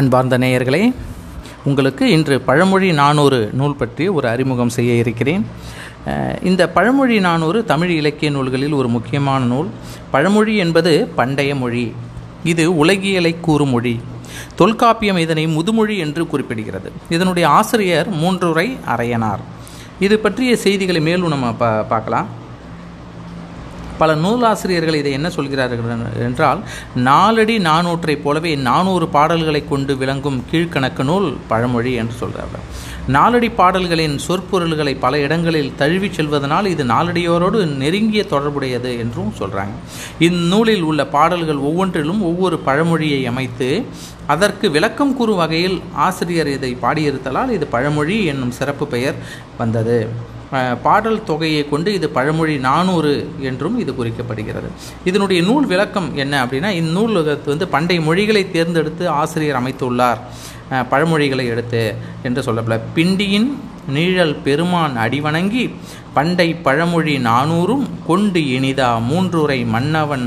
அன்பார்ந்த நேயர்களே உங்களுக்கு இன்று பழமொழி நானூறு நூல் பற்றி ஒரு அறிமுகம் செய்ய இருக்கிறேன். இந்த பழமொழி நானூறு தமிழ் இலக்கிய நூல்களில் ஒரு முக்கியமான நூல். பழமொழி என்பது பண்டைய மொழி. இது உலகியலை கூறும் மொழி. தொல்காப்பியம் இதனை முதுமொழி என்று குறிப்பிடுகிறது. இதனுடைய ஆசிரியர் மூன்றுரை அரையனார். இது பற்றிய செய்திகளை மேலும் நம்ம பா பார்க்கலாம். பல நூலாசிரியர்கள் இதை என்ன சொல்கிறார்கள் என்றால் நாலடி நானூற்றைப் போலவே நானூறு பாடல்களை கொண்டு விளங்கும் கீழ்கணக்கு நூல் பழமொழி என்று சொல்கிறார்கள். நாலடி பாடல்களின் சொற்பொருள்களை பல இடங்களில் தழுவிச் செல்வதனால் இது நாலடியோரோடு நெருங்கிய தொடர்புடையது என்றும் சொல்கிறாங்க இந்நூலில் உள்ள பாடல்கள் ஒவ்வொன்றிலும் ஒவ்வொரு பழமொழியை அமைத்து அதற்கு விளக்கம் கூறும் வகையில் ஆசிரியர் இதை பாடியிருத்தலால் இது பழமொழி என்னும் சிறப்பு பெயர் வந்தது. பாடல் தொகையை கொண்டு இது பழமொழி நானூறு என்றும் இது குறிக்கப்படுகிறது. இதனுடைய நூல் விளக்கம் என்ன அப்படின்னா இந்நூல் வந்து பண்டை மொழிகளை தேர்ந்தெடுத்து ஆசிரியர் அமைத்துள்ளார். பழமொழிகளை எடுத்து என்று சொல்லப்பட பிண்டியின் நீழல் பெருமான் அடிவணங்கி பண்டை பழமொழி நானூறும் கொண்டு இனிதா மூன்றுரை மன்னவன்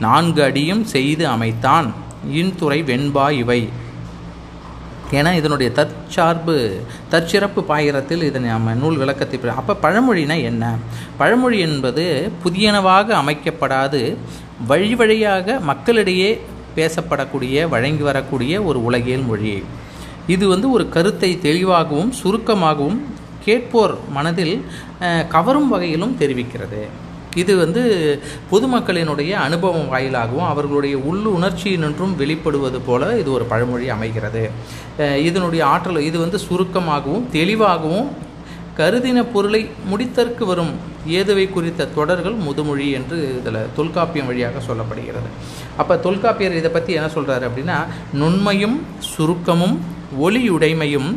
நான்கு அடியும் செய்து அமைத்தான். இன்துறை வெண்பா இவை. ஏன்னா இதனுடைய தற்சார்பு தற்சிறப்பு பாயிரத்தில் இதனை நம்ம நூல் விளக்கத்தை அப்போ பழமொழினா என்ன? பழமொழி என்பது புதியனவாக அமைக்கப்படாது வழி வழியாக மக்களிடையே பேசப்படக்கூடிய வழங்கி வரக்கூடிய ஒரு உலகியல் மொழி. இது வந்து ஒரு கருத்தை தெளிவாகவும் சுருக்கமாகவும் கேட்போர் மனதில் கவரும் வகையிலும் தெரிவிக்கிறது. இது வந்து பொதுமக்களினுடைய அனுபவம் வாயிலாகவும் அவர்களுடைய உள்ளு உணர்ச்சியினின்றும் வெளிப்படுவது போல இது ஒரு பழமொழி அமைகிறது. இதனுடைய ஆற்றல் இது வந்து சுருக்கமாகவும் தெளிவாகவும் கருதின பொருளை முடித்தற்கு வரும் ஏதுவை குறித்த தொடர்கள் முதுமொழி என்று இதில் தொல்காப்பியம் வழியாக சொல்லப்படுகிறது. அப்போ தொல்காப்பியர் இதை பற்றி என்ன சொல்கிறாரு அப்படின்னா நுண்மையும் சுருக்கமும் ஒளியுடைமையும்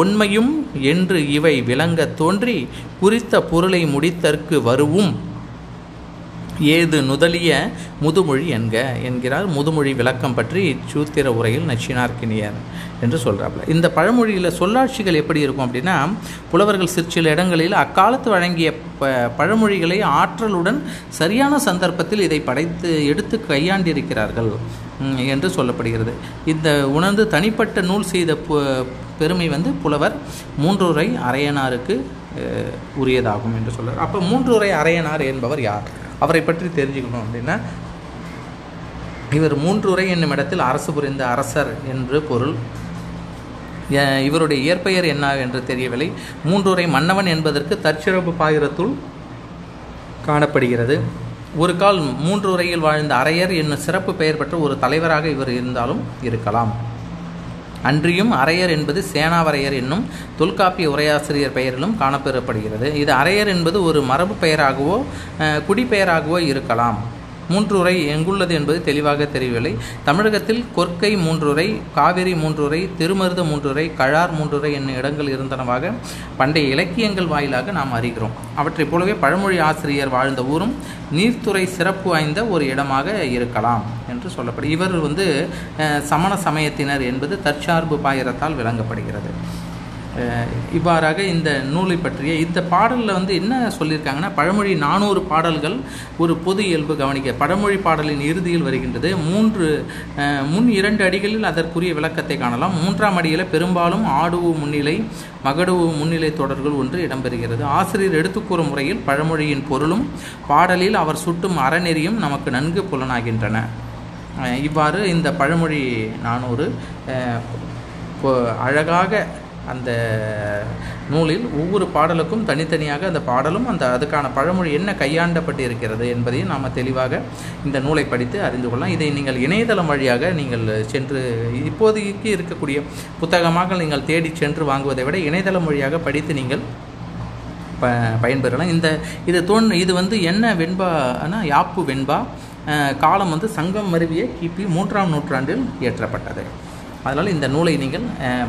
உண்மையும் என்று இவை விளங்க தோன்றி குறித்த பொருளை முடித்தற்கு வருவும் ஏது நுதலிய முதுமொழி என்க என்கிறார். முதுமொழி விளக்கம் பற்றி சூத்திர உரையில் நச்சினார்க்கினியர் என்று சொல்கிறாப்புல இந்த பழமொழியில் சொல்லாட்சிகள் எப்படி இருக்கும் அப்படின்னா புலவர்கள் சிற்சில இடங்களில் அக்காலத்து வழங்கிய ப பழமொழிகளை ஆற்றலுடன் சரியான சந்தர்ப்பத்தில் இதை படைத்து எடுத்து கையாண்டிருக்கிறார்கள் என்று சொல்லப்படுகிறது. இந்த உணர்ந்து தனிப்பட்ட நூல் செய்த பெருமை வந்து புலவர் மூன்றுரை அரையனாருக்கு உரியதாகும் என்று சொல்கிறார் அப்போ மூன்றுரை அரையனார் என்பவர் யார்? அவரை பற்றி தெரிஞ்சுக்கணும் அப்படின்னா இவர் மூன்றுரை என்னும் இடத்தில் அரசு புரிந்த அரசர் என்று பொருள். இவருடைய இயற்பெயர் என்ன என்று தெரியவில்லை. மூன்றுரை மன்னவன் என்பதற்கு தற்சிறப்பு பாயிரத்துள் காணப்படுகிறது. ஒரு கால் மூன்று உரையில் வாழ்ந்த அரையர் என்னும் சிறப்பு பெயர் பெற்ற ஒரு தலைவராக இவர் இருந்தாலும் இருக்கலாம். அன்றியும் அரையர் என்பது சேனாவரையர் என்னும் தொல்காப்பிய உரையாசிரியர் பெயரிலும் காணப்பெறப்படுகிறது. இது அரையர் என்பது ஒரு மரபு பெயராகவோ குடிப்பெயராகவோ இருக்கலாம். மூன்றுரை எங்குள்ளது என்பது தெளிவாக தெரியவில்லை. தமிழகத்தில் கொற்கை மூன்றுரை காவிரி மூன்றுரை திருமருத மூன்றுரை கழார் மூன்றுரை என்னும் இடங்கள் இருந்தனவாக பண்டைய இலக்கியங்கள் வாயிலாக நாம் அறிகிறோம். அவற்றைப் போலவே பழமொழி ஆசிரியர் வாழ்ந்த ஊரும் நீர்த்துறை சிறப்பு வாய்ந்த ஒரு இடமாக இருக்கலாம் என்று சொல்லப்படும் இவர் வந்து சமண சமயத்தினர் என்பது தற்சார்பு பாயிரத்தால் விளங்கப்படுகிறது. இவ்வாறாக இந்த நூலை பற்றிய இந்த பாடலில் வந்து என்ன சொல்லியிருக்காங்கன்னா பழமொழி நானூறு பாடல்கள் ஒரு பொது இயல்பு கவனிக்க. பழமொழி பாடலின் இறுதியில் வருகின்றது மூன்று முன் இரண்டு அடிகளில் அதற்குரிய விளக்கத்தை காணலாம். மூன்றாம் அடியில் பெரும்பாலும் ஆடுவு முன்னிலை மகடுவு முன்னிலை தொடர்கள் ஒன்று இடம்பெறுகிறது. ஆசிரியர் எடுத்துக்கூறும் முறையில் பழமொழியின் பொருளும் பாடலில் அவர் சுட்டும் அறநெறியும் நமக்கு நன்கு புலனாகின்றன. இவ்வாறு இந்த பழமொழி நானூறு இப்போ அழகாக அந்த நூலில் ஒவ்வொரு பாடலுக்கும் தனித்தனியாக அந்த பாடலும் அந்த அதுக்கான பழமொழி என்ன கையாண்டப்பட்டு இருக்கிறது என்பதையும் நாம் தெளிவாக இந்த நூலை படித்து அறிந்து கொள்ளலாம். இதை நீங்கள் இணையதளம் வழியாக நீங்கள் சென்று இப்போதைக்கு இருக்கக்கூடிய புத்தகமாக நீங்கள் தேடி சென்று வாங்குவதை விட இணையதளம் வழியாக படித்து நீங்கள் ப பயன்பெறலாம். இந்த இது தோன் இது வந்து என்ன வெண்பானா யாப்பு வெண்பா காலம் வந்து சங்கம் மருவிய கிபி மூன்றாம் நூற்றாண்டில் இயற்றப்பட்டது. அதனால் இந்த நூலை நீங்கள்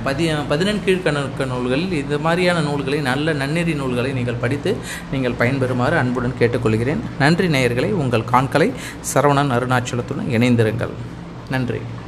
பதி பதினெண்கீழ்கணக்க நூல்களில் இது மாதிரியான நூல்களை நல்ல நன்னெறி நூல்களை நீங்கள் படித்து நீங்கள் பயன்பெறுமாறு அன்புடன் கேட்டுக்கொள்கிறேன். நன்றி நேயர்களை உங்கள் காண்களை சரவணன் அருணாச்சலத்துடன் இணைந்திருங்கள். நன்றி.